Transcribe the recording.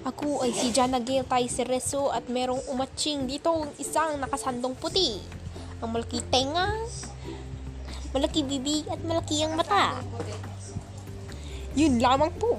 Ako ay si Jana Gale tayo si Reso at merong umatching dito ang isang nakasandong puti. Ang malaki tenga, malaki bibig at malaki ang mata. Yun lamang po.